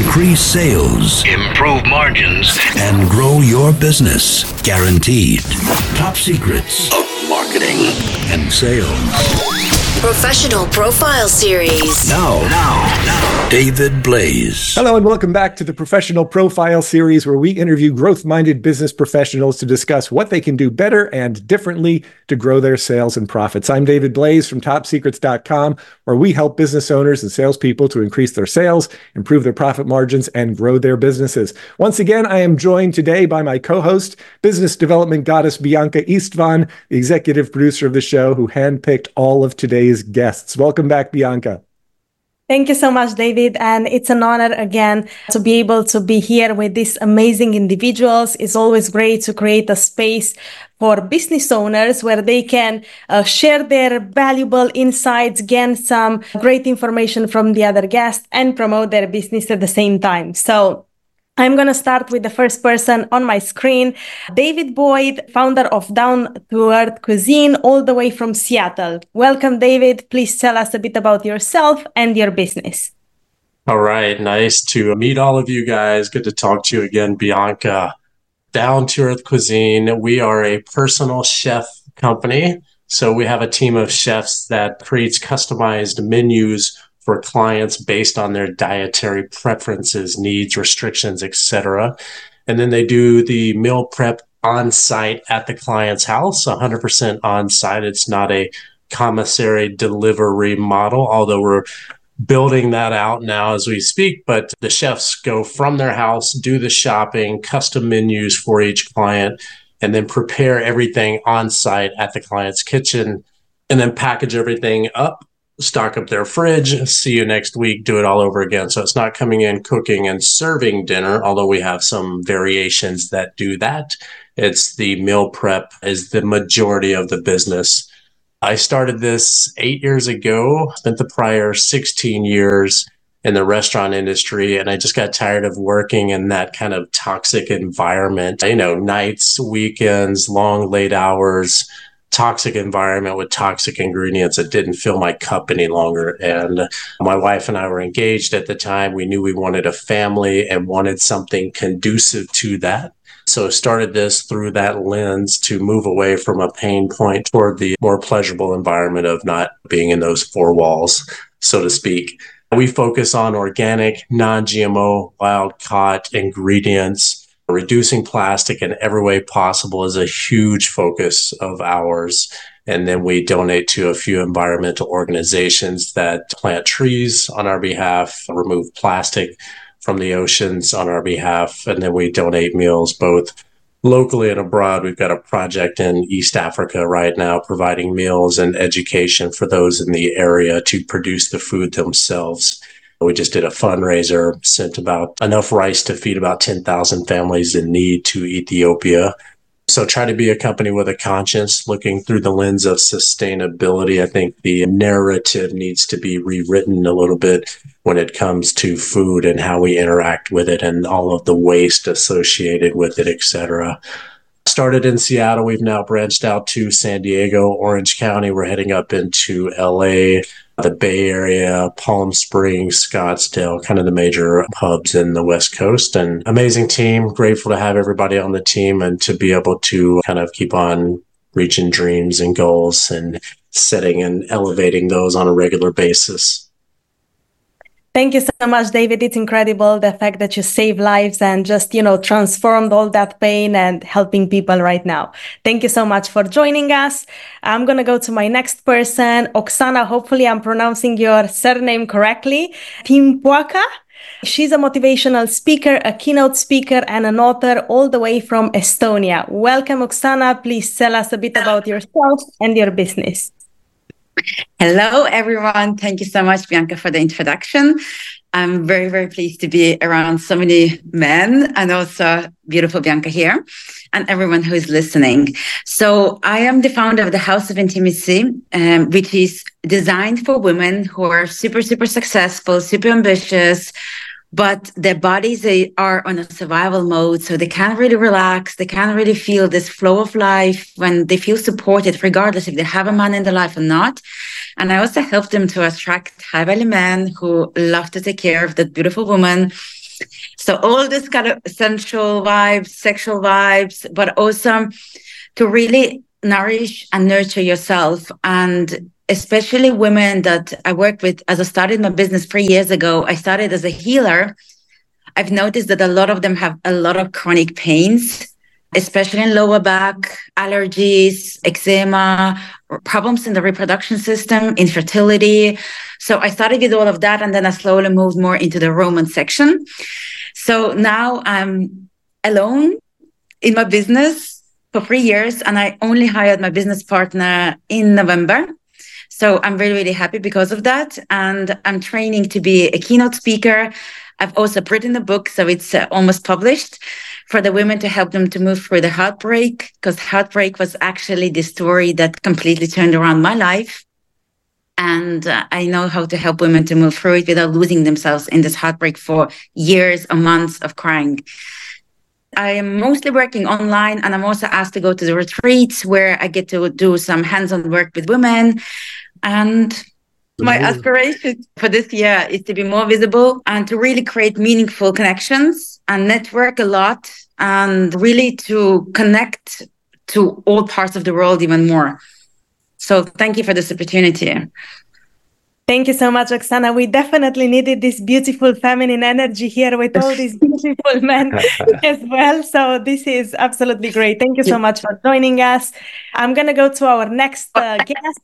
increase sales, improve margins, and grow your business. Guaranteed. Top secrets of marketing and sales. Professional Profile Series. Now, now, now, David Blaise. Hello, and welcome back to the Professional Profile Series, where we interview growth minded business professionals to discuss what they can do better and differently to grow their sales and profits. I'm David Blaise from TopSecrets.com, where we help business owners and salespeople to increase their sales, improve their profit margins, and grow their businesses. Once again, I am joined today by my co host, business development goddess Bianca Istvan, the executive producer of the show, who handpicked all of today's guests. Welcome back, Bianca. Thank you so much, David. And it's an honor again to be able to be here with these amazing individuals. It's always great to create a space for business owners where they can uh, share their valuable insights, gain some great information from the other guests, and promote their business at the same time. So I'm going to start with the first person on my screen, David Boyd, founder of Down to Earth Cuisine, all the way from Seattle. Welcome, David. Please tell us a bit about yourself and your business. All right. Nice to meet all of you guys. Good to talk to you again, Bianca. Down to Earth Cuisine, we are a personal chef company. So we have a team of chefs that creates customized menus for clients based on their dietary preferences, needs, restrictions, etc. And then they do the meal prep on site at the client's house, 100% on site. It's not a commissary delivery model, although we're building that out now as we speak. But the chefs go from their house, do the shopping, custom menus for each client, and then prepare everything on site at the client's kitchen and then package everything up stock up their fridge, see you next week, do it all over again. So it's not coming in, cooking, and serving dinner, although we have some variations that do that. It's the meal prep is the majority of the business. I started this eight years ago, spent the prior 16 years in the restaurant industry, and I just got tired of working in that kind of toxic environment. You know, nights, weekends, long, late hours toxic environment with toxic ingredients that didn't fill my cup any longer. And my wife and I were engaged at the time. We knew we wanted a family and wanted something conducive to that. So started this through that lens to move away from a pain point toward the more pleasurable environment of not being in those four walls, so to speak. We focus on organic, non GMO, wild caught ingredients reducing plastic in every way possible is a huge focus of ours. And then we donate to a few environmental organizations that plant trees on our behalf, remove plastic from the oceans on our behalf. And then we donate meals both locally and abroad. We've got a project in East Africa right now providing meals and education for those in the area to produce the food themselves. We just did a fundraiser, sent about enough rice to feed about 10,000 families in need to Ethiopia. So try to be a company with a conscience, looking through the lens of sustainability. I think the narrative needs to be rewritten a little bit when it comes to food and how we interact with it and all of the waste associated with it, etc. Started in Seattle. We've now branched out to San Diego, Orange County. We're heading up into LA the Bay Area, Palm Springs, Scottsdale, kind of the major hubs in the West Coast. And amazing team. Grateful to have everybody on the team and to be able to kind of keep on reaching dreams and goals and setting and elevating those on a regular basis. Thank you so much, David. It's incredible the fact that you save lives and just, you know, transformed all that pain and helping people right now. Thank you so much for joining us. I'm going to go to my next person, Oksana. Hopefully, I'm pronouncing your surname correctly. Tsimpoaka. She's a motivational speaker, a keynote speaker, and an author all the way from Estonia. Welcome, Oksana. Please tell us a bit about yourself and your business. Hello, everyone. Thank you so much, Bianca, for the introduction. I'm very, very pleased to be around so many men and also beautiful Bianca here and everyone who is listening. So I am the founder of the House of Intimacy, um, which is designed for women who are super, super successful, super ambitious, but their bodies they are on a survival mode so they can't really relax they can't really feel this flow of life when they feel supported regardless if they have a man in their life or not. And i also help them to attract high value men who love to take care of that beautiful woman. So all this kind of sensual vibes, sexual vibes, but also to really nourish and nurture yourself and especially women that I work with as I started my business three years ago, I started as a healer. I've noticed that a lot of them have a lot of chronic pains, especially in lower back, allergies, eczema, problems in the reproduction system, infertility. So I started with all of that and then I slowly moved more into the Roman section. So now I'm alone in my business for three years and I only hired my business partner in November. So I'm really, really happy because of that. And I'm training to be a keynote speaker. I've also written a book, so it's uh, almost published for the women to help them to move through the heartbreak, because heartbreak was actually the story that completely turned around my life. And uh, I know how to help women to move through it without losing themselves in this heartbreak for years or months of crying. I am mostly working online and I'm also asked to go to the retreats where I get to do some hands on work with women. And my aspiration for this year is to be more visible and to really create meaningful connections and network a lot and really to connect to all parts of the world even more. So thank you for this opportunity. Thank you so much, Oksana. We definitely needed this beautiful feminine energy here with all these beautiful men as well. So this is absolutely great. Thank you so much for joining us. I'm going to go to our next uh, guest,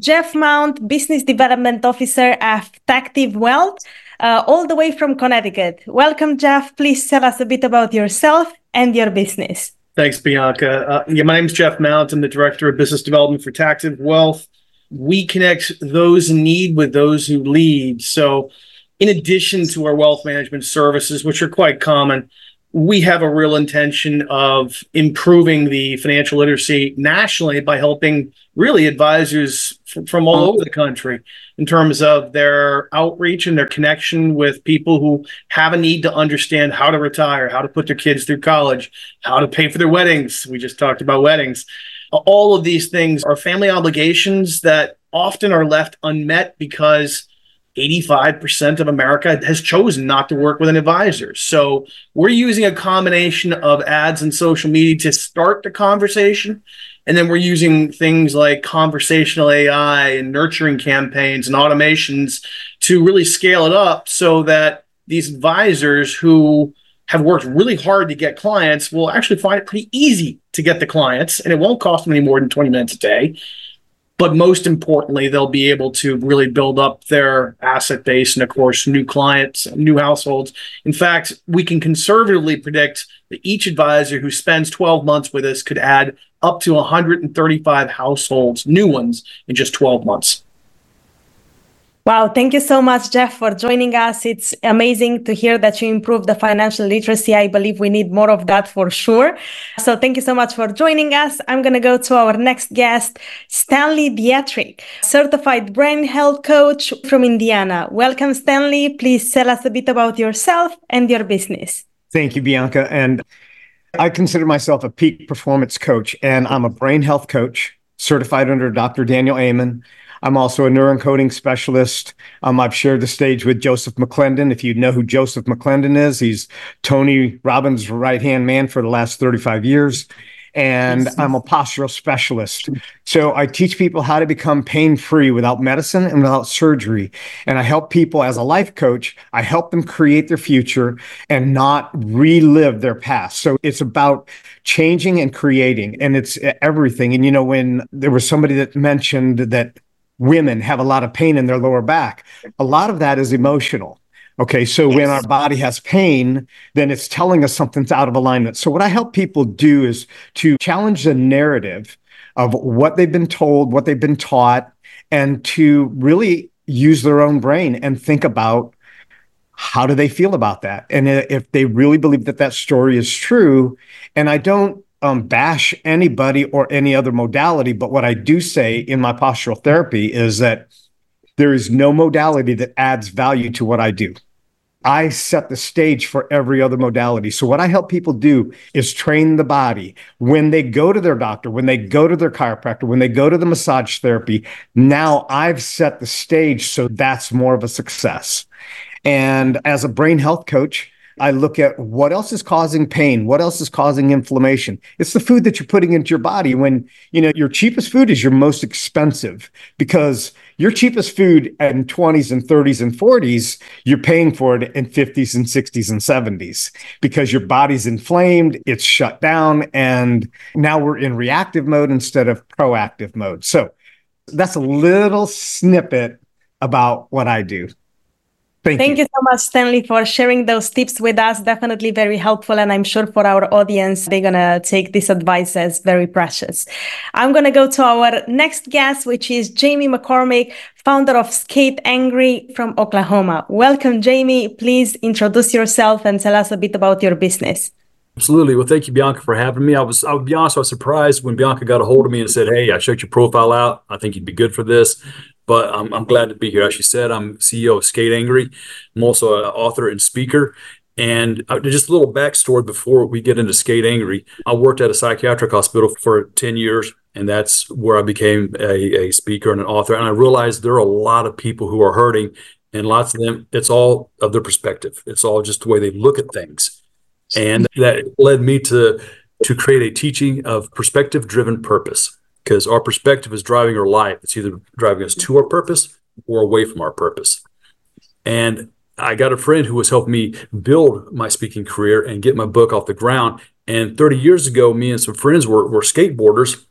Jeff Mount, Business Development Officer at Tactive Wealth, uh, all the way from Connecticut. Welcome, Jeff. Please tell us a bit about yourself and your business. Thanks, Bianca. Uh, yeah, my name is Jeff Mount. I'm the Director of Business Development for Tactive Wealth we connect those in need with those who lead. So, in addition to our wealth management services, which are quite common, we have a real intention of improving the financial literacy nationally by helping really advisors from, all over the country in terms of their outreach and their connection with people who have a need to understand how to retire, how to put their kids through college, how to pay for their weddings. We just talked about weddings all of these things are family obligations that often are left unmet because 85% of America has chosen not to work with an advisor. So we're using a combination of ads and social media to start the conversation. And then we're using things like conversational AI and nurturing campaigns and automations to really scale it up so that these advisors who have worked really hard to get clients will actually find it pretty easy to get the clients and it won't cost them any more than 20 minutes a day. But most importantly they'll be able to really build up their asset base and of course new clients new households. In fact we can conservatively predict that each advisor who spends 12 months with us could add up to 135 households new ones in just 12 months Wow, thank you so much, Jeff, for joining us. It's amazing to hear that you improved the financial literacy. I believe we need more of that for sure. So thank you so much for joining us. I'm going to go to our next guest, Stanley Dietrich, certified brain health coach from Indiana. Welcome, Stanley. Please tell us a bit about yourself and your business. Thank you, Bianca. And I consider myself a peak performance coach, and I'm a brain health coach certified under Dr. Daniel Amen. I'm also a neuroencoding specialist. Um, I've shared the stage with Joseph McClendon. If you know who Joseph McClendon is, he's Tony Robbins' right hand man for the last 35 years. And I'm a postural specialist. So I teach people how to become pain free without medicine and without surgery. And I help people as a life coach, I help them create their future and not relive their past. So it's about changing and creating, and it's everything. And, you know, when there was somebody that mentioned that women have a lot of pain in their lower back. A lot of that is emotional. Okay, so yes. when our body has pain, then it's telling us something's out of alignment. So, what I help people do is to challenge the narrative of what they've been told, what they've been taught, and to really use their own brain and think about how do they feel about that and if they really believe that that story is true and i don't um, bash anybody or any other modality, but what I do say in my postural therapy is that there is no modality that adds value to what I do. I set the stage for every other modality. So, what I help people do is train the body. When they go to their doctor, when they go to their chiropractor, when they go to the massage therapy, now I've set the stage so that's more of a success. And as a brain health coach, I look at what else is causing pain, what else is causing inflammation. It's the food that you're putting into your body when, you know, your cheapest food is your most expensive because your cheapest food in 20s and 30s and 40s, you're paying for it in 50s and 60s and 70s because your body's inflamed, it's shut down, and now we're in reactive mode instead of proactive mode. So that's a little snippet about what I do. Thank, Thank you. you. so much, Stanley, for sharing those tips with us. Definitely very helpful. And I'm sure for our audience, they're going to take this advice as very precious. I'm going to go to our next guest, which is Jaime McCormick, founder of Skate Angry from Oklahoma. Welcome, Jaime. Please introduce yourself and tell us a bit about your business. Absolutely. Well, thank you, Bianca, for having me. I was, I'll be honest, I was surprised when Bianca got a hold of me and said, Hey, I checked your profile out. I think you'd be good for this but I'm, I'm glad to be here. As you said, I'm CEO of Skate Angry. I'm also an author and speaker. And uh, just a little backstory before we get into Skate Angry. I worked at a psychiatric hospital for 10 years, and that's where I became a, a speaker and an author. And I realized there are a lot of people who are hurting, and lots of them, it's all of their perspective. It's all just the way they look at things. And that led me to to create a teaching of perspective driven purpose because our perspective is driving our life. It's either driving us to our purpose or away from our purpose. And I got a friend who was helping me build my speaking career and get my book off the ground. And 30 years ago, me and some friends were, were skateboarders,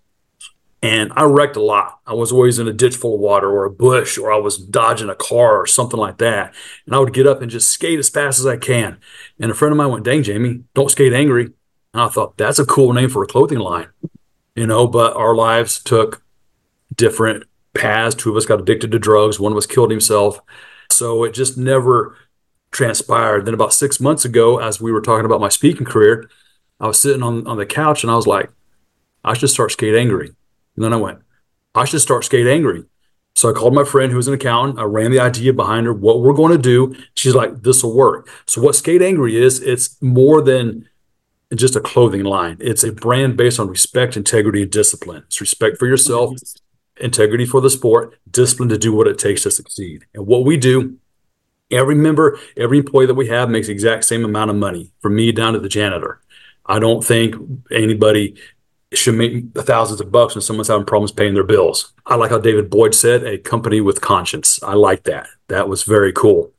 and I wrecked a lot. I was always in a ditch full of water or a bush, or I was dodging a car or something like that. And I would get up and just skate as fast as I can. And a friend of mine went, Dang, Jaime, don't skate angry. And I thought, that's a cool name for a clothing line you know, but our lives took different paths. Two of us got addicted to drugs, one of us killed himself. So it just never transpired. Then about six months ago, as we were talking about my speaking career, I was sitting on, on the couch and I was like, I should start skate angry. And then I went, I should start skate angry. So I called my friend who was an accountant. I ran the idea behind her, what we're going to do. She's like, this will work. So what skate angry is, it's more than just a clothing line. It's a brand based on respect, integrity, and discipline. It's respect for yourself, integrity for the sport, discipline to do what it takes to succeed. And what we do, every member, every employee that we have makes the exact same amount of money from me down to the janitor. I don't think anybody should make thousands of bucks when someone's having problems paying their bills. I like how David Boyd said, a company with conscience. I like that. That was very cool.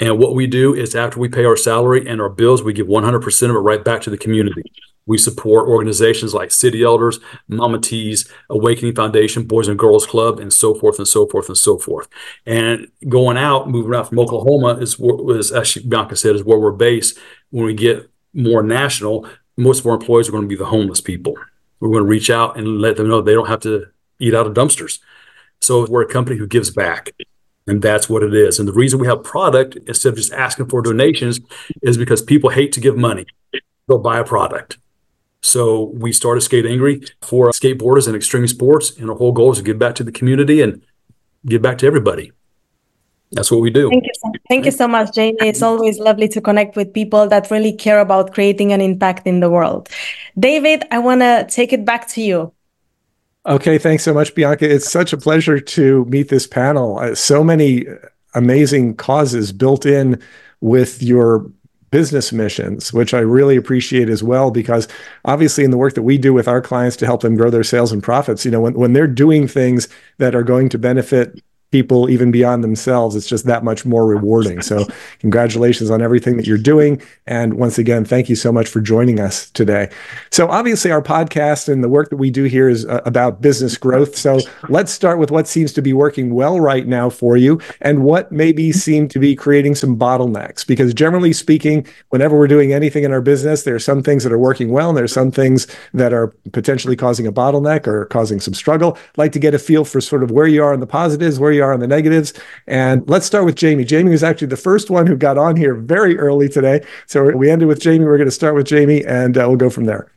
And what we do is after we pay our salary and our bills, we give 100% of it right back to the community. We support organizations like City Elders, Mama T's, Awakening Foundation, Boys and Girls Club, and so forth and so forth and so forth. And going out, moving out from Oklahoma is, is as Bianca said, is where we're based. When we get more national, most of our employees are going to be the homeless people. We're going to reach out and let them know they don't have to eat out of dumpsters. So we're a company who gives back. And that's what it is. And the reason we have product instead of just asking for donations is because people hate to give money. They'll buy a product. So we started Skate Angry for skateboarders and extreme sports. And our whole goal is to give back to the community and give back to everybody. That's what we do. Thank you. So, thank you so much, Jaime. It's always lovely to connect with people that really care about creating an impact in the world. David, I want to take it back to you. Okay, thanks so much, Bianca. It's such a pleasure to meet this panel. Uh, so many amazing causes built in with your business missions, which I really appreciate as well, because obviously in the work that we do with our clients to help them grow their sales and profits, you know, when, when they're doing things that are going to benefit people even beyond themselves. It's just that much more rewarding. So, congratulations on everything that you're doing. And once again, thank you so much for joining us today. So, obviously, our podcast and the work that we do here is uh, about business growth. So, let's start with what seems to be working well right now for you and what maybe seem to be creating some bottlenecks. Because generally speaking, whenever we're doing anything in our business, there are some things that are working well and there are some things that are potentially causing a bottleneck or causing some struggle. I'd like to get a feel for sort of where you are in the positives, where you are on the negatives. And let's start with Jaime. Jaime was actually the first one who got on here very early today. So we ended with Jaime. We're going to start with Jaime and uh, we'll go from there.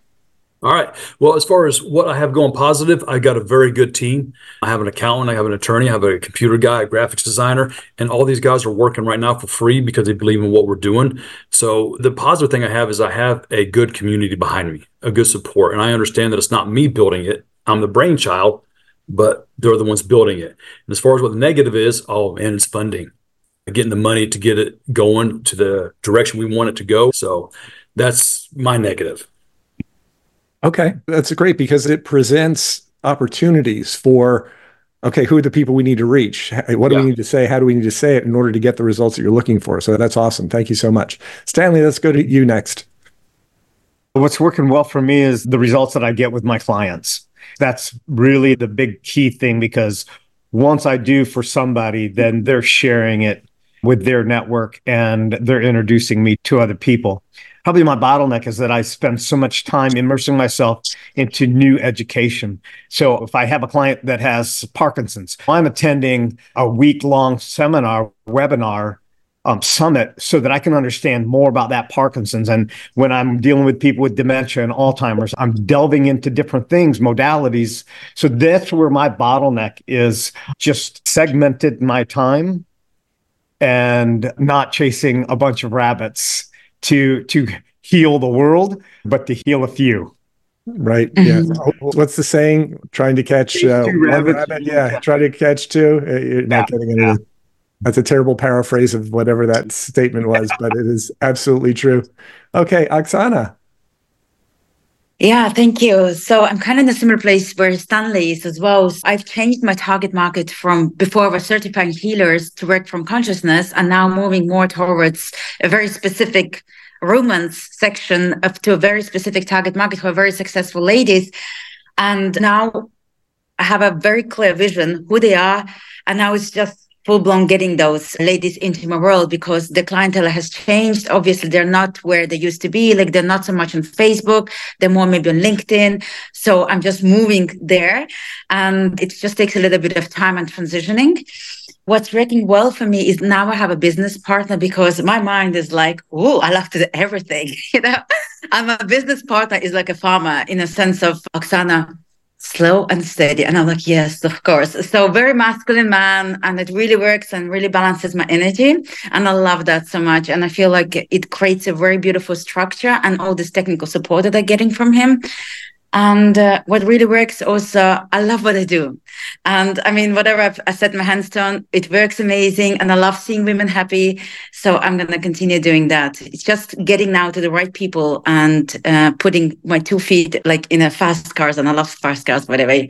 All right. Well, as far as what I have going positive, I got a very good team. I have an accountant, I have an attorney, I have a computer guy, a graphics designer, and all these guys are working right now for free because they believe in what we're doing. So the positive thing I have is I have a good community behind me, a good support, and I understand that it's not me building it. I'm the brainchild, but they're the ones building it. And as far as what the negative is, oh, and it's funding. getting the money to get it going to the direction we want it to go. So that's my negative. Okay, that's great because it presents opportunities for okay, who are the people we need to reach? What do yeah. we need to say? How do we need to say it in order to get the results that you're looking for? So that's awesome. Thank you so much. Stanley, let's go to you next. What's working well for me is the results that I get with my clients. That's really the big key thing because once I do for somebody, then they're sharing it with their network and they're introducing me to other people probably my bottleneck is that I spend so much time immersing myself into new education. So if I have a client that has Parkinson's, I'm attending a week long seminar, webinar, um, summit so that I can understand more about that Parkinson's. And when I'm dealing with people with dementia and Alzheimer's, I'm delving into different things, modalities. So that's where my bottleneck is just segmented my time and not chasing a bunch of rabbits to to heal the world, but to heal a few. Right. Yeah. Mm-hmm. What's the saying? Trying to catch uh, one rabbit. Yeah. Try to catch two. Uh, you're not yeah. getting anything. That's a terrible paraphrase of whatever that statement was, but it is absolutely true. Okay, Oksana. Yeah, thank you. So I'm kind of in a similar place where Stanley is as well. I've changed my target market from before I was certifying healers to work from consciousness and now moving more towards a very specific romance section up to a very specific target market who are very successful ladies. And now I have a very clear vision who they are. And now it's just full blown getting those ladies into my world because the clientele has changed. Obviously, they're not where they used to be. Like they're not so much on Facebook. They're more maybe on LinkedIn. So I'm just moving there and it just takes a little bit of time and transitioning what's working well for me is now I have a business partner because my mind is like, oh, I love to do everything. You know, I'm a business partner is like a farmer in a sense of Oksana, slow and steady. And I'm like, yes, of course. So very masculine man, and it really works and really balances my energy. And I love that so much. And I feel like it creates a very beautiful structure and all this technical support that I'm getting from him. And uh, what really works also, I love what I do. And I mean, whatever I've, I set my hands on, it works amazing. And I love seeing women happy. So I'm going to continue doing that. It's just getting now to the right people and uh, putting my two feet like in a fast cars. And I love fast cars, by the way,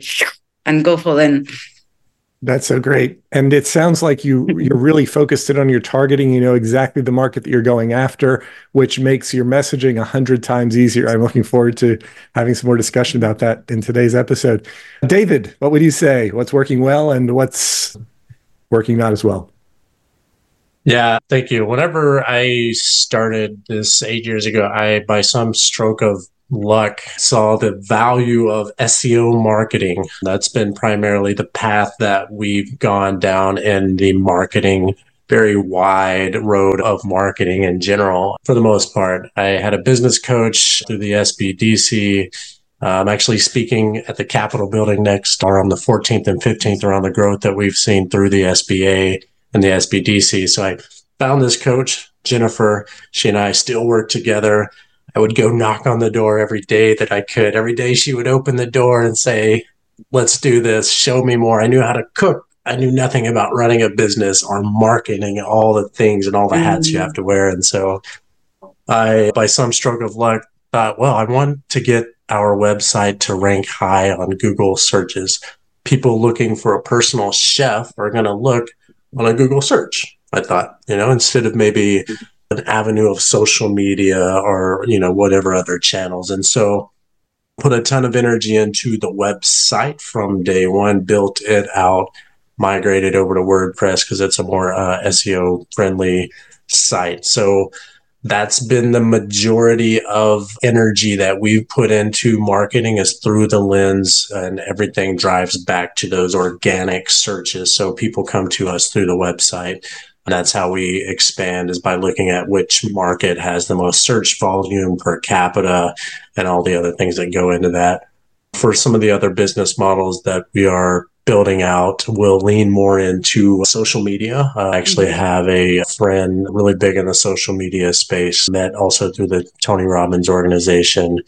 and go full in. That's so great. And it sounds like you you're really focused in on your targeting, you know exactly the market that you're going after, which makes your messaging a hundred times easier. I'm looking forward to having some more discussion about that in today's episode. David, what would you say? What's working well and what's working not as well? Yeah, thank you. Whenever I started this eight years ago, I by some stroke of luck saw the value of SEO marketing. That's been primarily the path that we've gone down in the marketing very wide road of marketing in general for the most part. I had a business coach through the SBDC. I'm actually speaking at the Capitol building next or on the 14th and 15th around the growth that we've seen through the SBA and the SBDC. So I found this coach, Jennifer. She and I still work together. I would go knock on the door every day that I could. Every day she would open the door and say, Let's do this. Show me more. I knew how to cook. I knew nothing about running a business or marketing all the things and all the hats you mm-hmm. have to wear. And so I, by some stroke of luck, thought, well, I want to get our website to rank high on Google searches. People looking for a personal chef are going to look on a Google search. I thought, you know, instead of maybe an avenue of social media or you know whatever other channels. And so put a ton of energy into the website from day one built it out migrated over to wordpress because it's a more uh, seo friendly site. So that's been the majority of energy that we've put into marketing is through the lens and everything drives back to those organic searches. So people come to us through the website that's how we expand is by looking at which market has the most search volume per capita and all the other things that go into that. For some of the other business models that we are building out, we'll lean more into social media. I actually mm-hmm. have a friend really big in the social media space, met also through the Tony Robbins organization.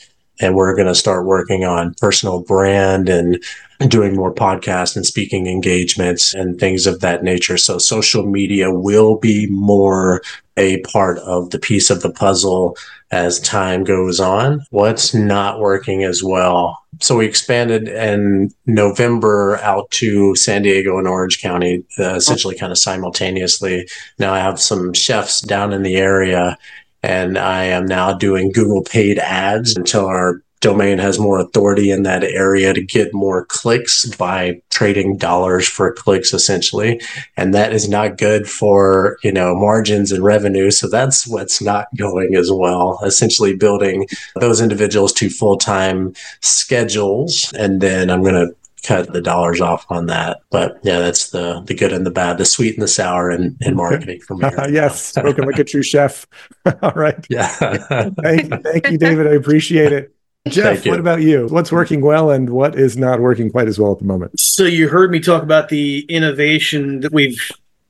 And we're going to start working on personal brand and doing more podcast and speaking engagements and things of that nature. So social media will be more a part of the piece of the puzzle as time goes on. What's not working as well? So we expanded in November out to San Diego and Orange County, uh, essentially kind of simultaneously. Now I have some chefs down in the area and I am now doing Google paid ads until our domain has more authority in that area to get more clicks by trading dollars for clicks essentially and that is not good for you know margins and revenue so that's what's not going as well essentially building those individuals to full-time schedules and then i'm going to cut the dollars off on that. But yeah, that's the the good and the bad, the sweet and the sour in, in marketing for me. yes, spoken like a true chef. All right. Yeah. thank, thank you, David. I appreciate it. Jeff, what about you? What's working well and what is not working quite as well at the moment? So you heard me talk about the innovation that we've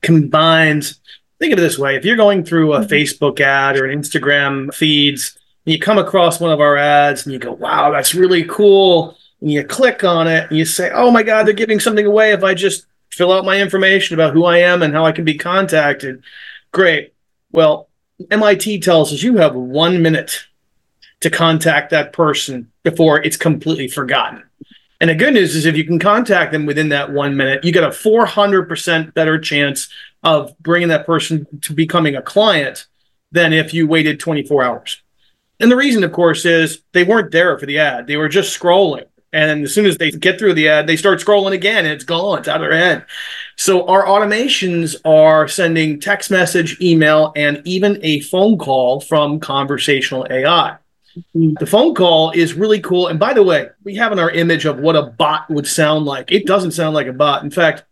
combined. Think of it this way: if you're going through a Facebook ad or an Instagram feeds, and you come across one of our ads and you go, "Wow, that's really cool," and you click on it and you say, "Oh my God, they're giving something away if I just fill out my information about who I am and how I can be contacted." Great. Well, MIT tells us you have one minute to contact that person before it's completely forgotten. And the good news is if you can contact them within that one minute, you get a 400% better chance of bringing that person to becoming a client than if you waited 24 hours. And the reason, of course, is they weren't there for the ad. They were just scrolling. And as soon as they get through the ad, they start scrolling again and it's gone. It's out of their head. So our automations are sending text message, email, and even a phone call from conversational AI. The phone call is really cool. And by the way, we have in our image of what a bot would sound like. It doesn't sound like a bot. In fact,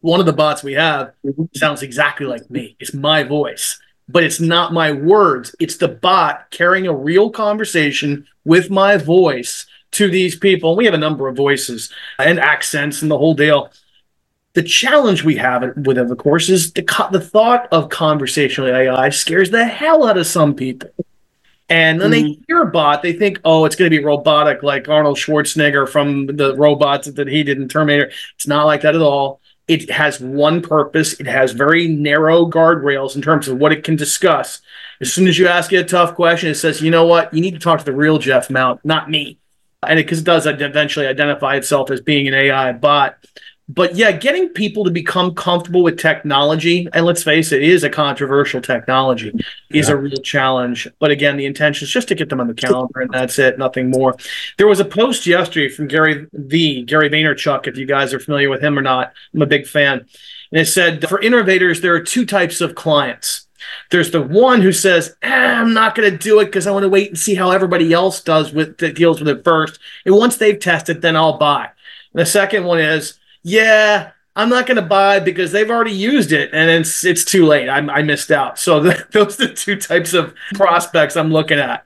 one of the bots we have mm-hmm. sounds exactly like me. It's my voice, but it's not my words. It's the bot carrying a real conversation with my voice to these people. We have a number of voices and accents and the whole deal. The challenge we have with it, of course, is the, the thought of conversational AI scares the hell out of some people. And then mm-hmm. they hear a bot, they think, oh, it's going to be robotic like Arnold Schwarzenegger from the robots that he did in Terminator. It's not like that at all. It has one purpose. It has very narrow guardrails in terms of what it can discuss. As soon as you ask it a tough question, it says, you know what? You need to talk to the real Jeff Mount, not me. And it because it, it does eventually identify itself as being an AI bot but yeah, getting people to become comfortable with technology, and let's face it, it is a controversial technology, is yeah. a real challenge. But again, the intention is just to get them on the calendar, and that's it, nothing more. There was a post yesterday from Gary V, Gary Vaynerchuk, if you guys are familiar with him or not. I'm a big fan. And it said for innovators, there are two types of clients. There's the one who says, eh, "I'm not going to do it because I want to wait and see how everybody else does with that deals with it first, and once they've tested, then I'll buy." And the second one is yeah, I'm not going to buy because they've already used it and it's it's too late. I, I missed out. So those are the two types of prospects I'm looking at.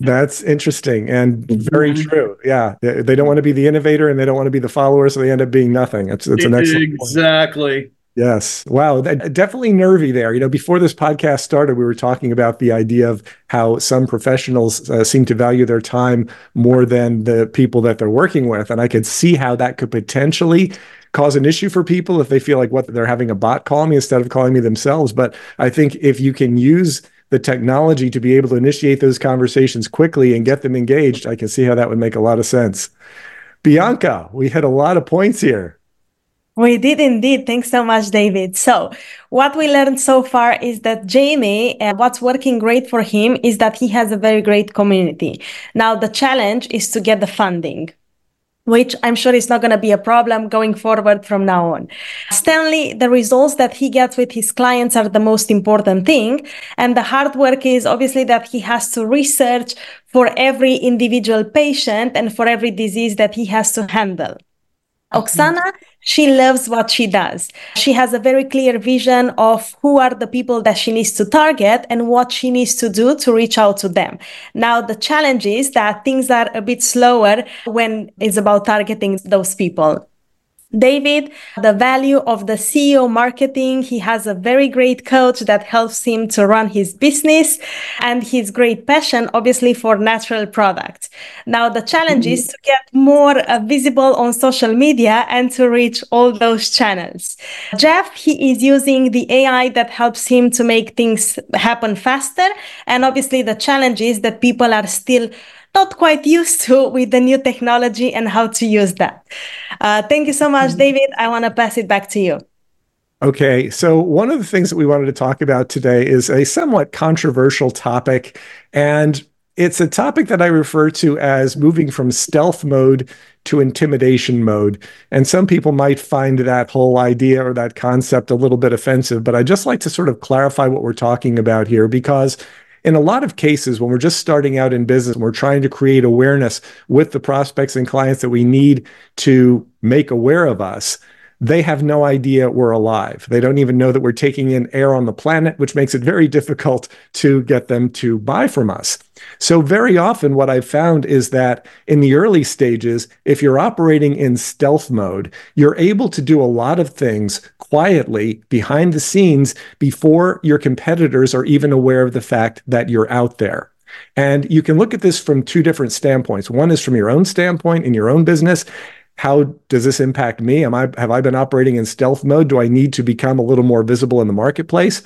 That's interesting and very mm-hmm. true. Yeah, they, they, don't want to be the innovator and they don't want to be the follower, so they end up being nothing. It's it's an excellent exactly. Point. Yes. Wow. That, definitely nervy there. You know, before this podcast started, we were talking about the idea of how some professionals uh, seem to value their time more than the people that they're working with. And I could see how that could potentially cause an issue for people if they feel like what they're having a bot call me instead of calling me themselves. But I think if you can use the technology to be able to initiate those conversations quickly and get them engaged, I can see how that would make a lot of sense. Bianca, we had a lot of points here. We did indeed. Thanks so much, David. So, what we learned so far is that Jaime, uh, what's working great for him is that he has a very great community. Now, the challenge is to get the funding which I'm sure is not going to be a problem going forward from now on. Stanley, the results that he gets with his clients are the most important thing. And the hard work is obviously that he has to research for every individual patient and for every disease that he has to handle. Oksana, she loves what she does. She has a very clear vision of who are the people that she needs to target and what she needs to do to reach out to them. Now, the challenge is that things are a bit slower when it's about targeting those people. David, the value of the SEO marketing. He has a very great coach that helps him to run his business and his great passion, obviously, for natural products. Now, the challenge is to get more uh, visible on social media and to reach all those channels. Jeff, he is using the AI that helps him to make things happen faster. And obviously, the challenge is that people are still not quite used to with the new technology and how to use that. Uh, thank you so much, mm-hmm. David. I want to pass it back to you. Okay, so one of the things that we wanted to talk about today is a somewhat controversial topic, and it's a topic that I refer to as moving from stealth mode to intimidation mode. And some people might find that whole idea or that concept a little bit offensive, but I just like to sort of clarify what we're talking about here because in a lot of cases, when we're just starting out in business and we're trying to create awareness with the prospects and clients that we need to make aware of us, they have no idea we're alive. They don't even know that we're taking in air on the planet, which makes it very difficult to get them to buy from us. So, very often, what I've found is that in the early stages, if you're operating in stealth mode, you're able to do a lot of things quietly behind the scenes before your competitors are even aware of the fact that you're out there. And you can look at this from two different standpoints. One is from your own standpoint in your own business, how does this impact me? Am I have I been operating in stealth mode? Do I need to become a little more visible in the marketplace?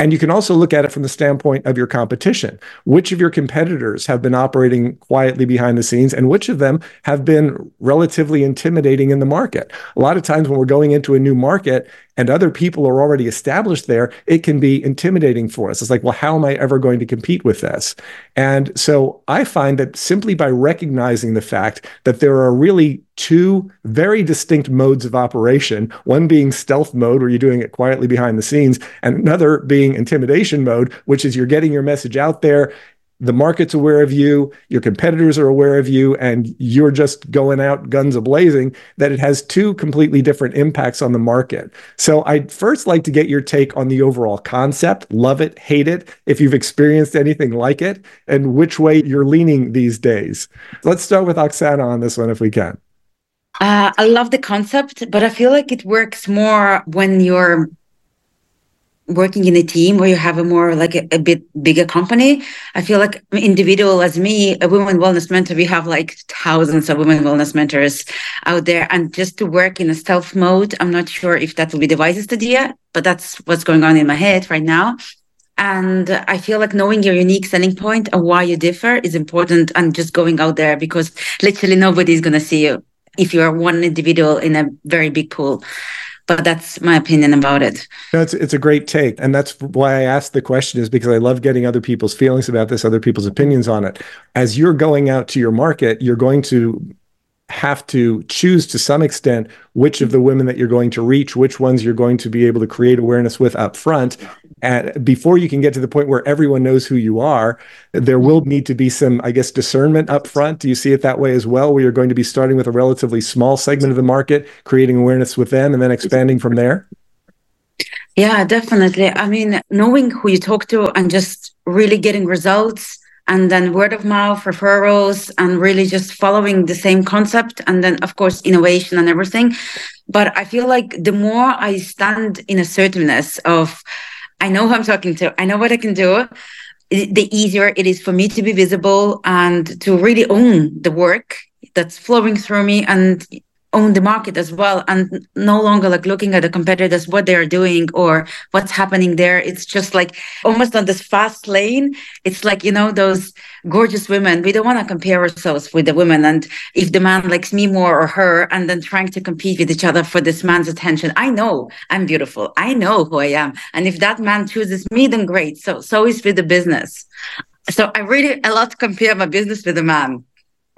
And you can also look at it from the standpoint of your competition. Which of your competitors have been operating quietly behind the scenes, and which of them have been relatively intimidating in the market? A lot of times when we're going into a new market and other people are already established there, it can be intimidating for us. It's like, well, how am I ever going to compete with this? And so I find that simply by recognizing the fact that there are really two very distinct modes of operation, one being stealth mode, where you're doing it quietly behind the scenes, and another being intimidation mode, which is you're getting your message out there the market's aware of you, your competitors are aware of you, and you're just going out guns a blazing, that it has two completely different impacts on the market. So I'd first like to get your take on the overall concept. Love it, hate it, if you've experienced anything like it, and which way you're leaning these days. Let's start with Oksana on this one if we can. Uh, I love the concept, but I feel like it works more when you're working in a team where you have a more like a, a, bit bigger company i feel like individual as me a women wellness mentor we have like thousands of women wellness mentors out there. And just to work in a stealth mode i'm not sure if that will be the wisest idea but that's what's going on in my head right now. And i feel like knowing your unique selling point and why you differ is important and just going out there because literally nobody's going to see you if you're one individual in a very big pool but that's my opinion about it. No, it's it's a great take, and that's why I asked the question is because I love getting other people's feelings about this, other people's opinions on it. As you're going out to your market, you're going to have to choose to some extent which of the women that you're going to reach, which ones you're going to be able to create awareness with up front. And before you can get to the point where everyone knows who you are, there will need to be some, I guess, discernment up front. Do you see it that way as well, where you're going to be starting with a relatively small segment of the market, creating awareness with them, and then expanding from there? Yeah, definitely. I mean, knowing who you talk to and just really getting results and then word of mouth referrals and really just following the same concept and then of course innovation and everything. But i feel like the more i stand in assertiveness of i know who i'm talking to i know what i can do the easier it is for me to be visible and to really own the work that's flowing through me and own the market as well and no longer like looking at the competitors what they're doing or what's happening there. It's just like almost on this fast lane. It's like you know those gorgeous women. We don't want to compare ourselves with the women. And if the man likes me more or her and then trying to compete with each other for this man's attention i know i'm beautiful. I know who i am. And if that man chooses me then great. So so is with the business. So i really a lot to compare my business with a man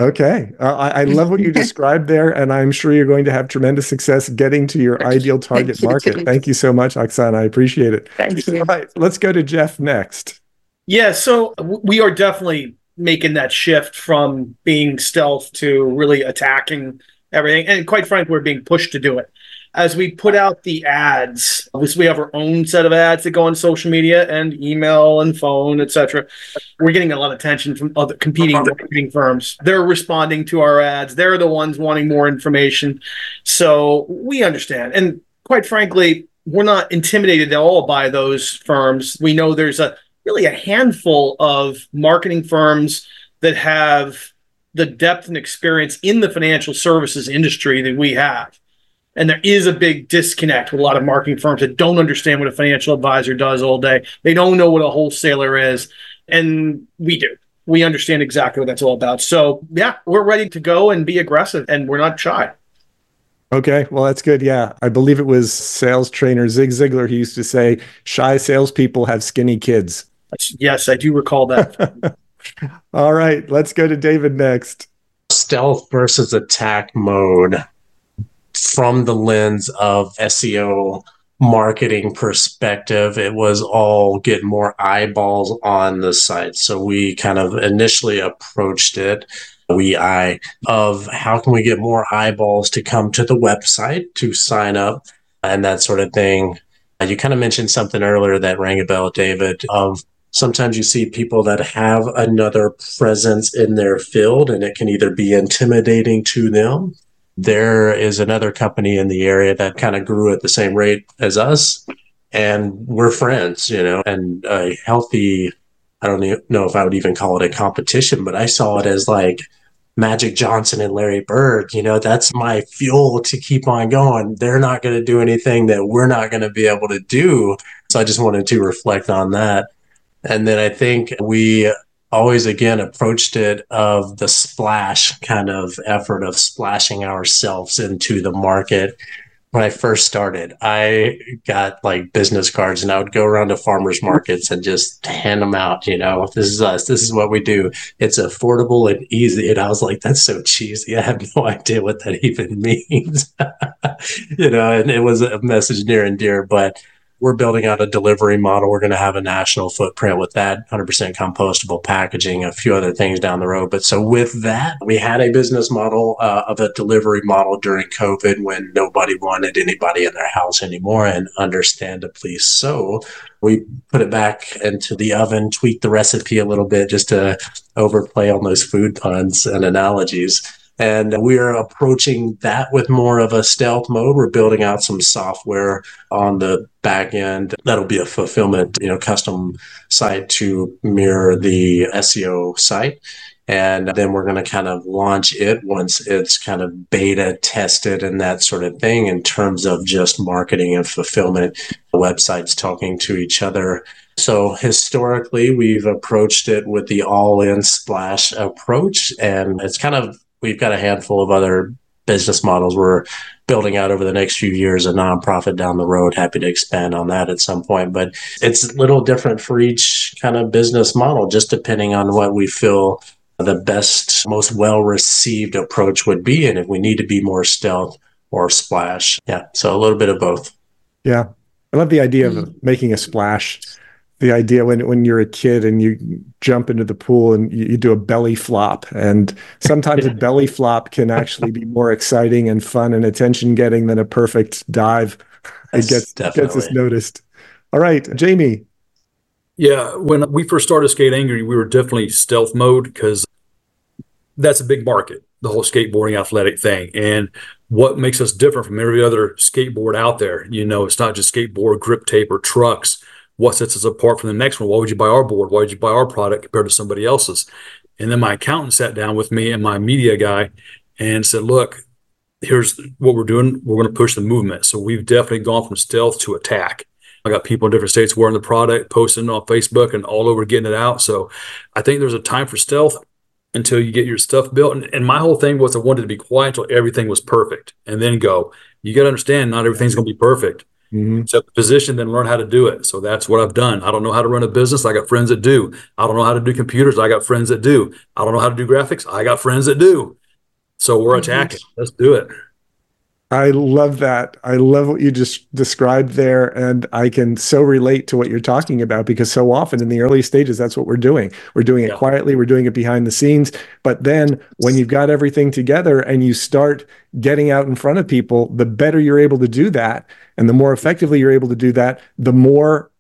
Okay. Uh, I, I, love what you described there, and I'm sure you're going to have tremendous success getting to your ideal target Thank market. You. Thank you so much, Oksana. I appreciate it. Thank you. All right, let's go to Jeff next. Yeah, so we are definitely making that shift from being stealth to really attacking everything. And quite frankly, we're being pushed to do it. As we put out the ads, we have our own set of ads that go on social media and email and phone, etc. We're getting a lot of attention from other competing marketing firms. They're responding to our ads. They're the ones wanting more information. So we understand. And quite frankly, we're not intimidated at all by those firms. We know there's a really a handful of marketing firms that have the depth and experience in the financial services industry that we have. And there is a big disconnect with a lot of marketing firms that don't understand what a financial advisor does all day. They don't know what a wholesaler is. And we do. We understand exactly what that's all about. So, yeah, we're ready to go and be aggressive, and we're not shy. Okay, well, that's good. Yeah, I believe it was sales trainer Zig Ziglar who used to say, "Shy salespeople have skinny kids." Yes, I do recall that. All right, let's go to David next. Stealth versus attack mode from the lens of SEO marketing perspective, it was all get more eyeballs on the site. So we kind of initially approached it we I of how can we get more eyeballs to come to the website to sign up and that sort of thing. You kind of mentioned something earlier that rang a bell, David, of sometimes you see people that have another presence in their field and it can either be intimidating to them. There is another company in the area that kind of grew at the same rate as us and we're friends, you know, and a healthy, I don't know if I would even call it a competition, but I saw it as like Magic Johnson and Larry Bird. You know, that's my fuel to keep on going. They're not going to do anything that we're not going to be able to do. So I just wanted to reflect on that. And then I think we always again approached it of the splash kind of effort of splashing ourselves into the market when I first started, I got like business cards and I would go around to farmers markets and just hand them out. You know, this is us. This is what we do. It's affordable and easy. And I was like, that's so cheesy. I have no idea what that even means. you know, and it was a message near and dear, but we're building out a delivery model. We're going to have a national footprint with that 100% compostable packaging, a few other things down the road. But so with that, we had a business model uh, of a delivery model during COVID when nobody wanted anybody in their house anymore, and understandably so. We put it back into the oven, tweaked the recipe a little bit just to overplay on those food puns and analogies and we're approaching that with more of a stealth mode. We're building out some software on the back end that'll be a fulfillment, you know, custom site to mirror the SEO site. And then we're going to kind of launch it once it's kind of beta tested and that sort of thing in terms of just marketing and fulfillment, websites talking to each other. So historically, we've approached it with the all in splash approach. And it's kind of we've got a handful of other business models we're building out over the next few years a nonprofit down the road happy to expand on that at some point. But it's a little different for each kind of business model just depending on what we feel the best most well received approach would be and if we need to be more stealth or splash. Yeah so a little bit of both. Yeah. I love the idea of mm-hmm. making a splash the idea when when you're a kid and you jump into the pool and you, you do a belly flop. And sometimes a belly flop can actually be more exciting and fun and attention getting than a perfect dive. It gets gets us noticed. All right Jaime. Yeah when we first started skate angry we were definitely stealth mode because that's a big market the whole skateboarding athletic thing. And what makes us different from every other skateboard out there you know it's not just skateboard grip tape or trucks what sets us apart from the next one? Why would you buy our board? Why would you buy our product compared to somebody else's? And then my accountant sat down with me and my media guy and said, look, here's what we're doing. We're going to push the movement. So we've definitely gone from stealth to attack. I got people in different states wearing the product, posting on Facebook and all over getting it out. So I think there's a time for stealth until you get your stuff built. And, and my whole thing was I wanted to be quiet until everything was perfect and then go. You got to understand, not everything's going to be perfect. Mm-hmm. So position, then learn how to do it. So that's what I've done. I don't know how to run a business. I got friends that do. I don't know how to do computers. I got friends that do. I don't know how to do graphics. I got friends that do. So we're mm-hmm. attacking. Let's do it. I love that. I love what you just described there. And I can so relate to what you're talking about because so often in the early stages, that's what we're doing. We're doing it yeah. quietly, we're doing it behind the scenes. But then when you've got everything together and you start getting out in front of people, the better you're able to do that. And the more effectively you're able to do that, the more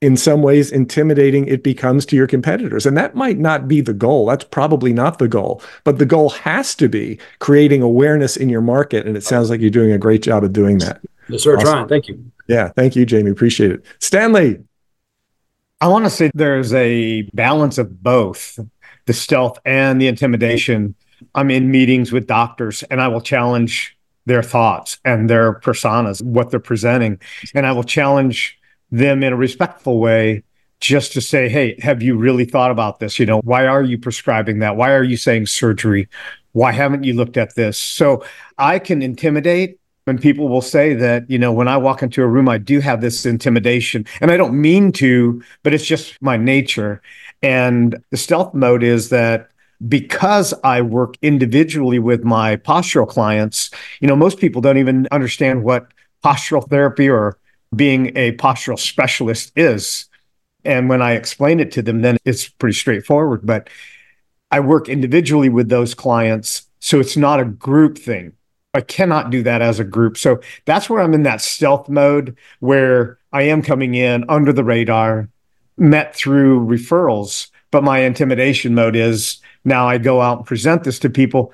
in some ways intimidating it becomes to your competitors. And that might not be the goal. That's probably not the goal. But the goal has to be creating awareness in your market. And it sounds like you're doing a great job of doing that. Yes, sir. Awesome. Trying. Thank you. Yeah. Thank you, Jaime. Appreciate it. Stanley. I want to say there's a balance of both the stealth and the intimidation. I'm in meetings with doctors and I will challenge their thoughts and their personas, what they're presenting. And I will challenge them in a respectful way just to say, hey, have you really thought about this? You know, why are you prescribing that? Why are you saying surgery? Why haven't you looked at this? So I can intimidate and people will say that, you know, when I walk into a room, I do have this intimidation and I don't mean to, but it's just my nature. And the stealth mode is that because I work individually with my postural clients, you know, most people don't even understand what postural therapy or being a postural specialist is. And when I explain it to them, then it's pretty straightforward. But I work individually with those clients. So it's not a group thing. I cannot do that as a group. So that's where I'm in that stealth mode where I am coming in under the radar, met through referrals. But my intimidation mode is now I go out and present this to people,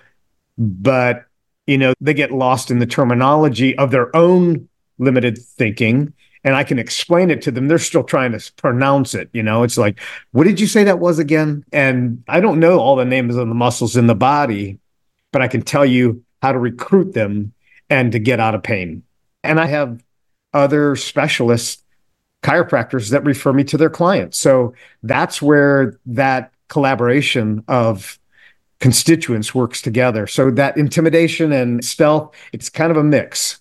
but you know, they get lost in the terminology of their own limited thinking and I can explain it to them, they're still trying to pronounce it. You know, it's like, what did you say that was again? And I don't know all the names of the muscles in the body, but I can tell you how to recruit them and to get out of pain. And I have other specialists, chiropractors that refer me to their clients. So that's where that collaboration of constituents works together. So that intimidation and stealth, it's kind of a mix.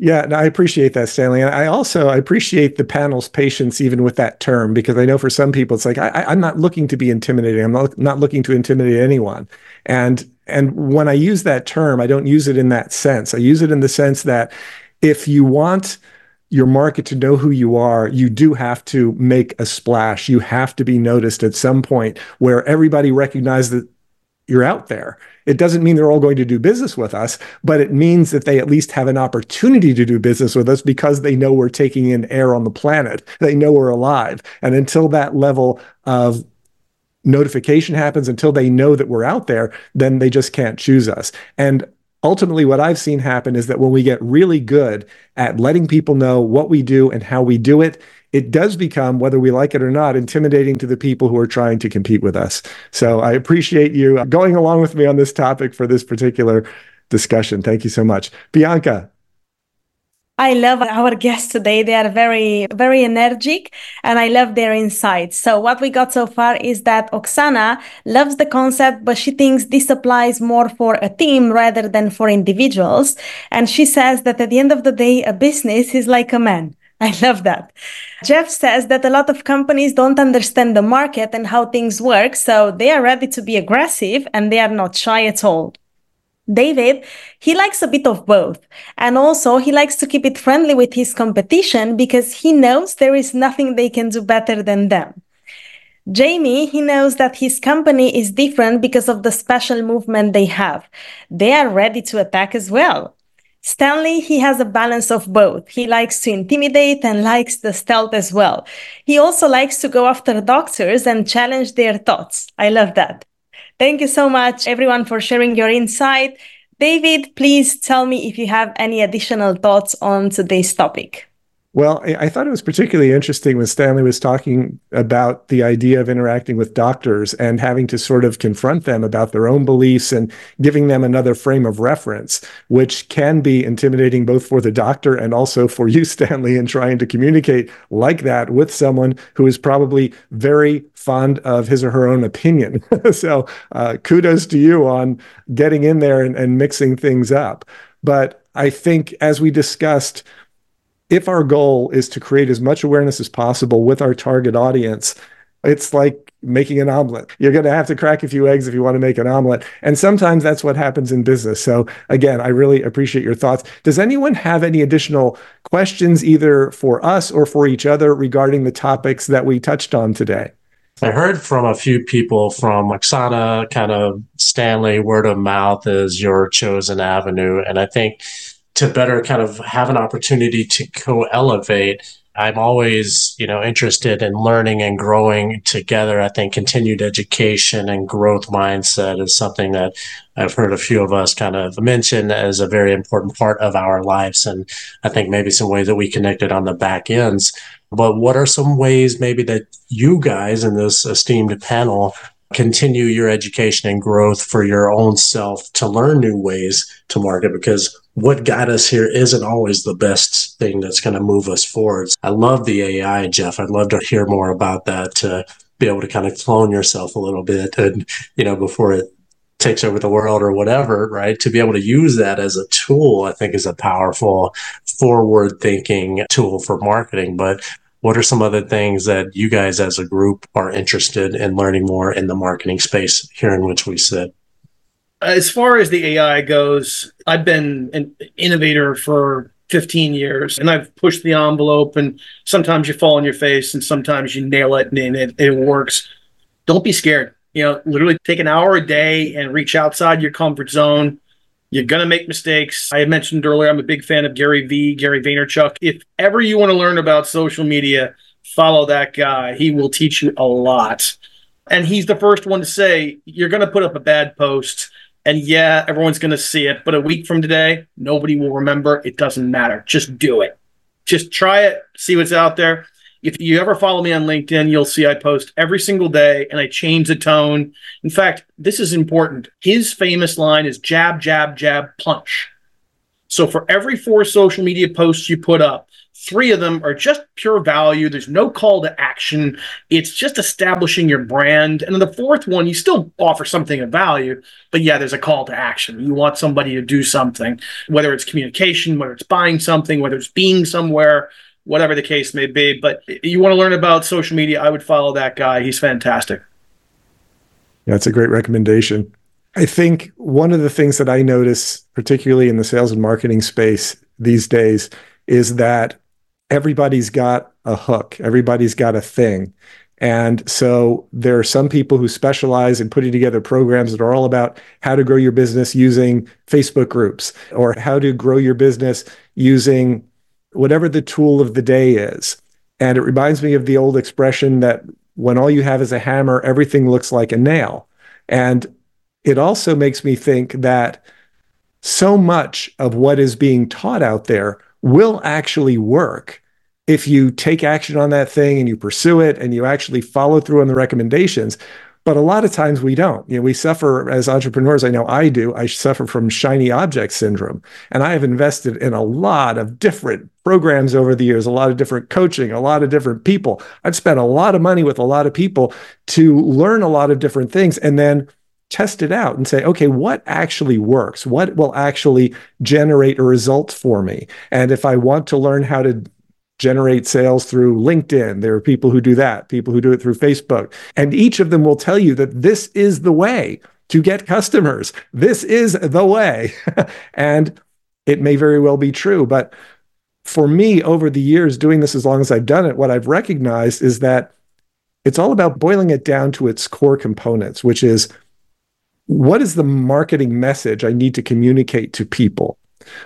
Yeah, no, I appreciate that, Stanley. And I also I appreciate the panel's patience even with that term because I know for some people it's like I, am not looking to be intimidating. I'm not, not looking to intimidate anyone. And and when I use that term, I don't use it in that sense. I use it in the sense that if you want your market to know who you are, you do have to make a splash. You have to be noticed at some point where everybody recognizes that you're out there it doesn't mean they're all going to do business with us, but it means that they at least have an opportunity to do business with us because they know we're taking in air on the planet. They know we're alive. And until that level of notification happens, until they know that we're out there, then they just can't choose us. And ultimately what i've seen happen is that when we get really good at letting people know what we do and how we do it it does become, whether we like it or not, intimidating to the people who are trying to compete with us. So I appreciate you uh, going along with me on this topic for this particular discussion. Thank you so much. Bianca. I love our guests today. They are very, very energetic and I love their insights. So what we got so far is that Oksana loves the concept, but she thinks this applies more for a team rather than for individuals. And she says that at the end of the day, a business is like a man. I love that. Jeff says that a lot of companies don't understand the market and how things work, so they are ready to be aggressive and they are not shy at all. David, he likes a bit of both. And also, he likes to keep it friendly with his competition because he knows there is nothing they can do better than them. Jaime, he knows that his company is different because of the special movement they have. They are ready to attack as well. Stanley, he has a balance of both. He likes to intimidate and likes the stealth as well. He also likes to go after doctors and challenge their thoughts. I love that. Thank you so much, everyone, for sharing your insight. David, please tell me if you have any additional thoughts on today's topic. Well, I thought it was particularly interesting when Stanley was talking about the idea of interacting with doctors and having to sort of confront them about their own beliefs and giving them another frame of reference, which can be intimidating both for the doctor and also for you, Stanley, in trying to communicate like that with someone who is probably very fond of his or her own opinion. so uh, kudos to you on getting in there and, and mixing things up. But I think, as we discussed, if our goal is to create as much awareness as possible with our target audience, it's like making an omelet. You're going to have to crack a few eggs if you want to make an omelet. And sometimes that's what happens in business. So, again, I really appreciate your thoughts. Does anyone have any additional questions, either for us or for each other, regarding the topics that we touched on today? I heard from a few people from Oksana, kind of Stanley, word of mouth is your chosen avenue. And I think to better kind of have an opportunity to co elevate, I'm always, you know, interested in learning and growing together. I think continued education and growth mindset is something that I've heard a few of us kind of mention as a very important part of our lives. And I think maybe some ways that we connected on the back ends but what are some ways maybe that you guys in this esteemed panel continue your education and growth for your own self to learn new ways to market? Because what got us here isn't always the best thing that's going to move us forward. I love the AI, Jeff. I'd love to hear more about that to be able to kind of clone yourself a little bit and, you know, before it takes over the world or whatever, right? To be able to use that as a tool, I think is a powerful forward thinking tool for marketing. But what are some other things that you guys as a group are interested in learning more in the marketing space here in which we sit? As far as the AI goes, I've been an innovator for 15 years and I've pushed the envelope and sometimes you fall on your face and sometimes you nail it and it, it works. Don't be scared you know, literally take an hour a day and reach outside your comfort zone. You're going to make mistakes. I mentioned earlier, I'm a big fan of Gary Vee, Gary Vaynerchuk. If ever you want to learn about social media, follow that guy. He will teach you a lot. And he's the first one to say, you're going to put up a bad post. And yeah, everyone's going to see it. But a week from today, nobody will remember. It doesn't matter. Just do it. Just try it, see what's out there. If you ever follow me on LinkedIn, you'll see I post every single day and I change the tone. In fact, this is important. His famous line is jab, jab, jab, punch. So for every four social media posts you put up, three of them are just pure value. There's no call to action. It's just establishing your brand. And then the fourth one, you still offer something of value, but yeah, there's a call to action. You want somebody to do something, whether it's communication, whether it's buying something, whether it's being somewhere whatever the case may be. But you want to learn about social media, I would follow that guy. He's fantastic. Yeah, That's a great recommendation. I think one of the things that I notice, particularly in the sales and marketing space these days, is that everybody's got a hook, everybody's got a thing. And so there are some people who specialize in putting together programs that are all about how to grow your business using Facebook groups or how to grow your business using whatever the tool of the day is. And it reminds me of the old expression that when all you have is a hammer, everything looks like a nail. And it also makes me think that so much of what is being taught out there will actually work if you take action on that thing and you pursue it and you actually follow through on the recommendations. But a lot of times we don't. You know, we suffer as entrepreneurs. I know I do. I suffer from shiny object syndrome. And I have invested in a lot of different programs over the years, a lot of different coaching, a lot of different people. I've spent a lot of money with a lot of people to learn a lot of different things and then test it out and say, okay, what actually works? What will actually generate a result for me? And if I want to learn how to generate sales through LinkedIn. There are people who do that, people who do it through Facebook. And each of them will tell you that this is the way to get customers. This is the way. and it may very well be true. But for me, over the years, doing this as long as I've done it, what I've recognized is that it's all about boiling it down to its core components, which is what is the marketing message I need to communicate to people?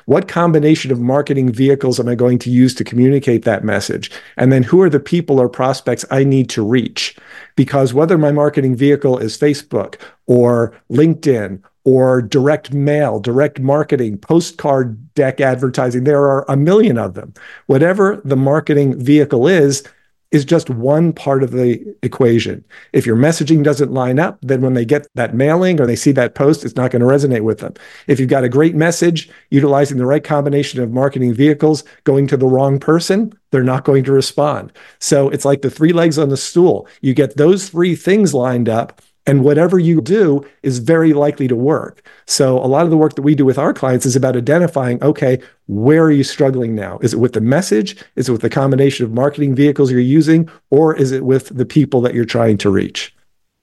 What combination of marketing vehicles am I going to use to communicate that message? And then who are the people or prospects I need to reach? Because whether my marketing vehicle is Facebook or LinkedIn or direct mail, direct marketing, postcard deck advertising, there are a million of them. Whatever the marketing vehicle is, is just one part of the equation. If your messaging doesn't line up, then when they get that mailing or they see that post, it's not going to resonate with them. If you've got a great message, utilizing the right combination of marketing vehicles, going to the wrong person, they're not going to respond. So it's like the three legs on the stool. You get those three things lined up, and whatever you do is very likely to work. So, a lot of the work that we do with our clients is about identifying okay, where are you struggling now? Is it with the message? Is it with the combination of marketing vehicles you're using? Or is it with the people that you're trying to reach?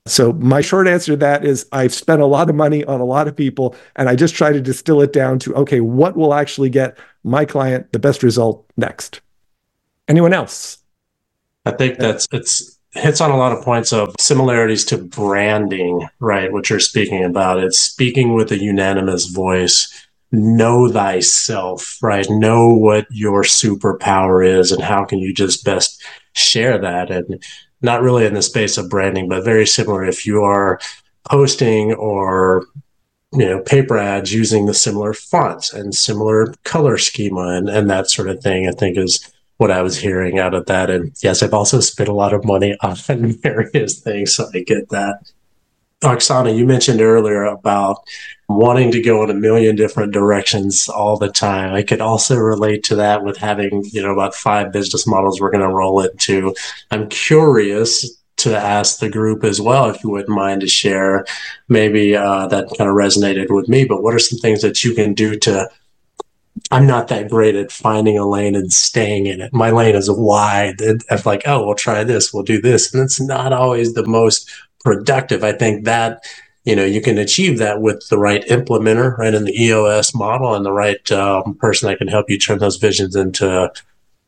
So, my short answer to that is I've spent a lot of money on a lot of people, and I just try to distill it down to okay, what will actually get my client the best result next? Anyone else? I think that's it's hits on a lot of points of similarities to branding, right? What you're speaking about. It's speaking with a unanimous voice. Know thyself, right? Know what your superpower is and how can you just best share that. And not really in the space of branding, but very similar. If you are posting or you know paper ads using the similar fonts and similar color schema and, and that sort of thing, I think is what I was hearing out of that. And yes, I've also spent a lot of money on various things, so I get that. Oksana, you mentioned earlier about wanting to go in a million different directions all the time. I could also relate to that with having, you know, about five business models we're going to roll into. I'm curious to ask the group as well, if you wouldn't mind to share. Maybe uh, that kind of resonated with me, but what are some things that you can do to I'm not that great at finding a lane and staying in it. My lane is wide. I'm like, oh, we'll try this, we'll do this. And it's not always the most productive. I think that, you know, you can achieve that with the right implementer, right, in the EOS model and the right um, person that can help you turn those visions into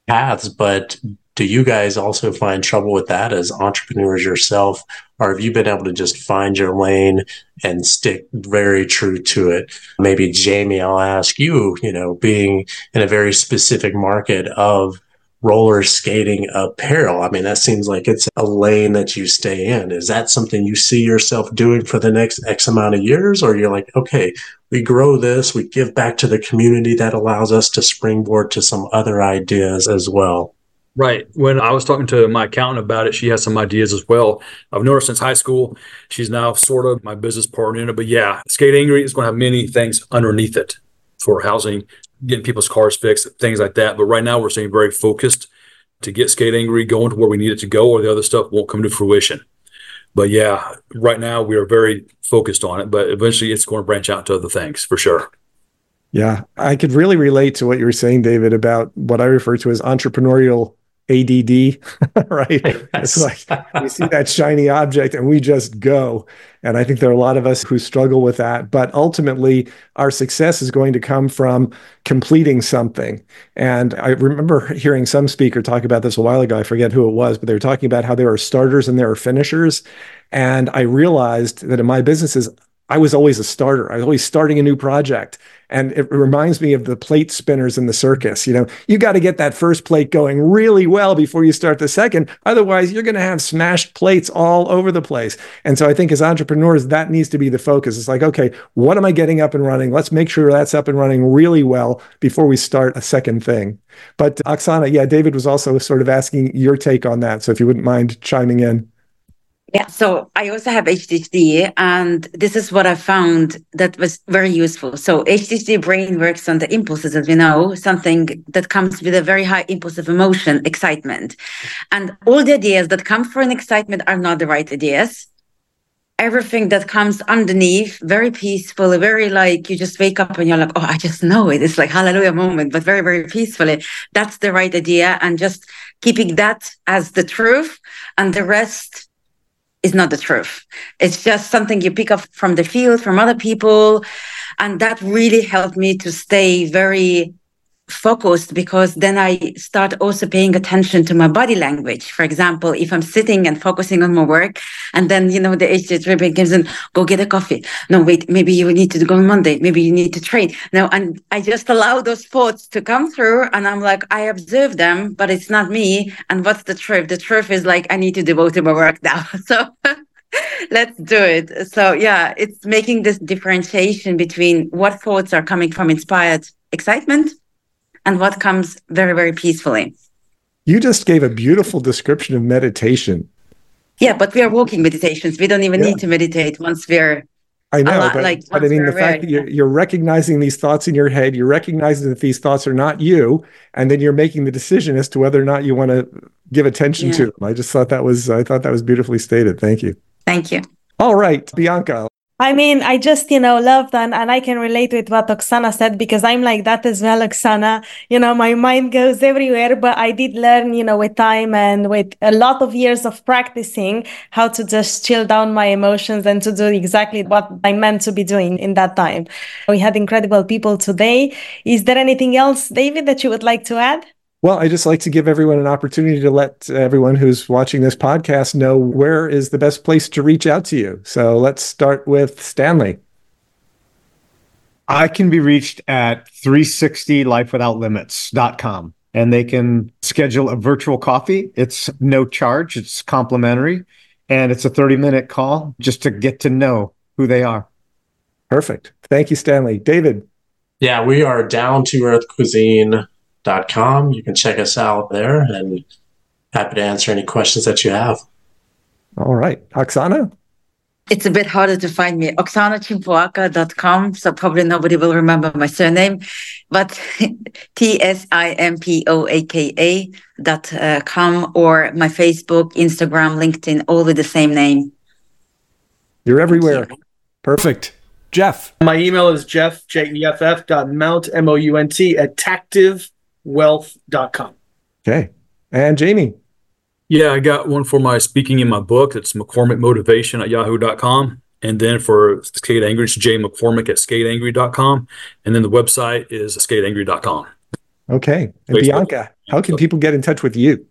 paths. But do you guys also find trouble with that as entrepreneurs yourself? Or have you been able to just find your lane and stick very true to it? Maybe Jaime i'll ask you you know being in a very specific market of roller skating apparel. I mean that seems like it's a lane that you stay in. Is that something you see yourself doing for the next x amount of years? Or you're like okay we grow this we give back to the community that allows us to springboard to some other ideas as well Right. When I was talking to my accountant about it, she has some ideas as well. I've known her since high school. She's now sort of my business partner in it. But yeah, Skate Angry is going to have many things underneath it for housing, getting people's cars fixed, things like that. But right now, we're staying very focused to get Skate Angry going to where we need it to go, or the other stuff won't come to fruition. But yeah, right now we are very focused on it. But eventually, it's going to branch out to other things for sure. Yeah, I could really relate to what you were saying, David, about what I refer to as entrepreneurial ADD, right? Yes. It's like we see that shiny object and we just go. And I think there are a lot of us who struggle with that. But ultimately, our success is going to come from completing something. And I remember hearing some speaker talk about this a while ago. I forget who it was, but they were talking about how there are starters and there are finishers. And I realized that in my businesses, I was always a starter. I was always starting a new project. And it reminds me of the plate spinners in the circus. You know, you got to get that first plate going really well before you start the second. Otherwise, you're going to have smashed plates all over the place. And so I think as entrepreneurs, that needs to be the focus. It's like, okay, what am I getting up and running? Let's make sure that's up and running really well before we start a second thing. But Oksana, yeah, David was also sort of asking your take on that. So if you wouldn't mind chiming in. Yeah, so I also have ADHD, and this is what I found that was very useful. So ADHD brain works on the impulses, as we know, something that comes with a very high impulse of emotion, excitement. And all the ideas that come for an excitement are not the right ideas. Everything that comes underneath, very peaceful, very like you just wake up and you're like, oh, I just know it. It's like hallelujah moment, but very, very peacefully. That's the right idea. And just keeping that as the truth and the rest is not the truth. It's just something you pick up from the field, from other people. And that really helped me to stay very focused because then I start also paying attention to my body language. For example, if I'm sitting and focusing on my work, and then you know the HJ dripping gives in, go get a coffee. No, wait, maybe you need to go on Monday. Maybe you need to train. No, and I just allow those thoughts to come through, and I'm like, I observe them, but it's not me. And what's the truth? The truth is like I need to devote to my work now. So. let's do it so yeah it's making this differentiation between what thoughts are coming from inspired excitement and what comes very, very peacefully. You just gave a beautiful description of meditation. Yeah, but we are walking meditations. We don't even yeah. need to meditate once we're I know, lot, but, like, but I mean, the fact that you're, you're, recognizing these thoughts in your head, you're recognizing that these thoughts are not you, and then you're making the decision as to whether or not you want to give attention yeah. to them. I just thought that was, I thought that was beautifully stated. Thank you. Thank you. All right, Bianca, I mean, I just, you know, love that. And I can relate with what Oksana said because I'm like that as well, Oksana. You know, my mind goes everywhere, but I did learn, you know, with time and with a lot of years of practicing how to just chill down my emotions and to do exactly what I meant to be doing in that time. We had incredible people today. Is there anything else, David, that you would like to add? Well, I just like to give everyone an opportunity to let everyone who's watching this podcast know where is the best place to reach out to you. So let's start with Stanley. I can be reached at 360lifewithoutlimits.com and they can schedule a virtual coffee. It's no charge, it's complimentary, and it's a 30 minute call just to get to know who they are. Perfect. Thank you, Stanley. David. Yeah, we are down to earth cuisine com. You can check us out there and happy to answer any questions that you have. All right. Oksana? It's a bit harder to find me. OksanaTsimpoaka.com. So probably nobody will remember my surname, but T S I M P O A K A dot uh, com or my Facebook, Instagram, LinkedIn, all with the same name. You're everywhere. You. Perfect. Jeff. My email is jeff, J-E-F-F dot mount, M-O-U-N-T at tactive wealth.com. Okay. And Jaime. Yeah, I got one for my speaking in my book. It's McCormick Motivation at yahoo.com. And then for Skate Angry, it's Jay McCormick at skateangry.com. And then the website is skateangry.com. Okay. And Facebook. Bianca, how can people get in touch with you?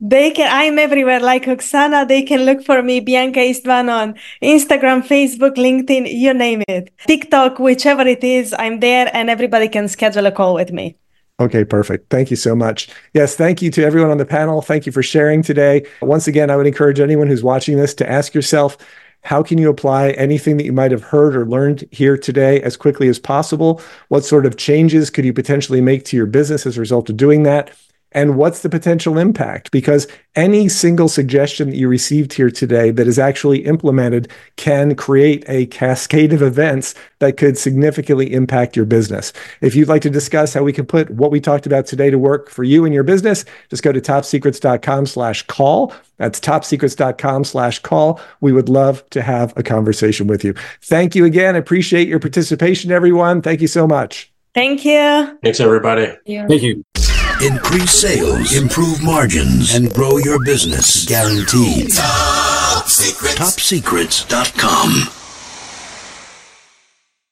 They can, I'm everywhere like Oksana. They can look for me, Bianca Istvan on Instagram, Facebook, LinkedIn, you name it. TikTok, whichever it is, I'm there and everybody can schedule a call with me. Okay, perfect. Thank you so much. Yes, thank you to everyone on the panel. Thank you for sharing today. Once again, I would encourage anyone who's watching this to ask yourself, how can you apply anything that you might have heard or learned here today as quickly as possible? What sort of changes could you potentially make to your business as a result of doing that? And what's the potential impact? Because any single suggestion that you received here today that is actually implemented can create a cascade of events that could significantly impact your business. If you'd like to discuss how we can put what we talked about today to work for you and your business, just go to topsecrets.com slash call. That's topsecrets.com slash call. We would love to have a conversation with you. Thank you again. I appreciate your participation, everyone. Thank you so much. Thank you. Thanks, everybody. Thank you. Increase sales, improve margins, and grow your business guaranteed. Top Secrets. TopSecrets.com.